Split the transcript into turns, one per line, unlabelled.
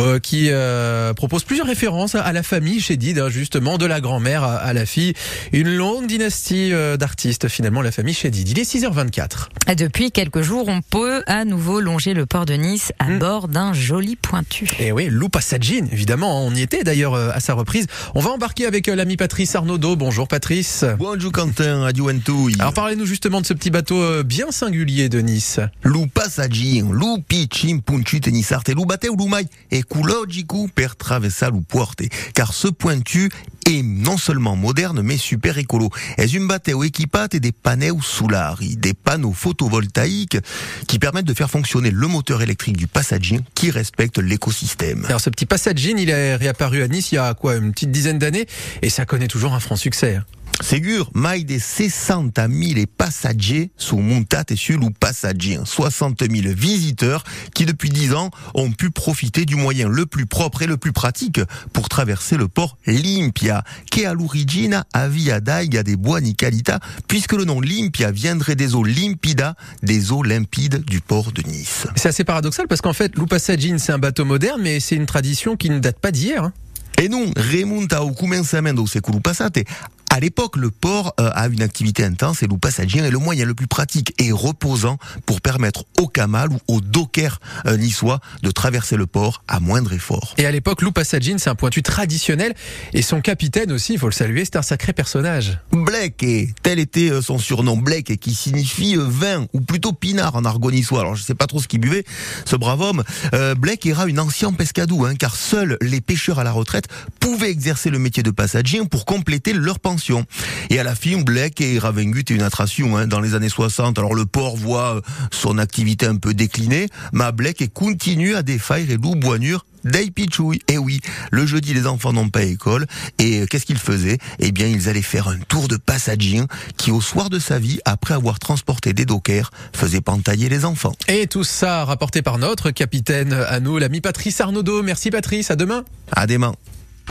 euh, qui euh, propose plusieurs références à la famille chez Did, hein, justement, de la grand-mère à, à la fille. Une longue dynastie euh, d'artistes, finalement, la famille chez Did. Il est 6h24.
Depuis quelques jours, on peut à nouveau longer le port de Nice à
Mm.
bord d'un joli pointu.
Et oui, Lou Passagine, évidemment, on y était d'ailleurs euh, à sa reprise. On va embarquer avec euh, l'ami Patrice Arnaudot. Bonjour Patrice.
Bonjour Quentin, Entouille.
Alors parlez-nous justement de ce petit bateau euh, bien singulier de Nice.
Lu passaggio, lu piccin punci tenissarte, lu batteu lu mai ecologico per lu porte. Car ce pointu est non seulement moderne, mais super écolo. Est un bateau équipate des panneaux solari, des panneaux photovoltaïques qui permettent de faire fonctionner le moteur électrique du passager qui respecte l'écosystème.
Alors ce petit Passagine, il est réapparu à Nice il y a quoi, une petite dizaine d'années et ça connaît toujours un franc succès.
Ségur, mai de 60 000 passagers sont montés sur le passager. 60 000 visiteurs qui, depuis 10 ans, ont pu profiter du moyen le plus propre et le plus pratique pour traverser le port Limpia, qui est à l'origine à Via d'Aiga des Buoni Calita, puisque le nom Limpia viendrait des eaux limpida, des eaux limpides du port de Nice.
C'est assez paradoxal parce qu'en fait, Lou Passagine, c'est un bateau moderne, mais c'est une tradition qui ne date pas d'hier. hein.
Et non, remonta. À l'époque, le port euh, a une activité intense et le passager est le moyen le plus pratique et reposant pour permettre au camal ou au docker euh, niçois de traverser le port à moindre effort.
Et à l'époque, Lou Passagine, c'est un pointu traditionnel et son capitaine aussi, il faut le saluer, c'est un sacré personnage.
Blake, et tel était euh, son surnom, Blake, et qui signifie vin, ou plutôt pinard en argot niçois. Alors je sais pas trop ce qu'il buvait, ce brave homme. Euh, Blake era une ancienne pescadou, hein, car seuls les pêcheurs à la retraite pouvaient exercer le métier de passager pour compléter leur pension. Et à la fin, Blake era vengu une attraction hein, dans les années 60. Alors le port voit euh, son activité un peu décliner, mais Blake continue à défaire et loup boinure Day Pichouille. Et oui, le jeudi, les enfants n'ont pas école. Et euh, qu'est-ce qu'ils faisaient? Eh bien, ils allaient faire un tour de passager qui, au soir de sa vie, après avoir transporté des dockers, faisait pentailler les enfants.
Et tout ça rapporté par notre capitaine à nous, l'ami Patrice Arnaudot. Merci Patrice, à demain.
À demain.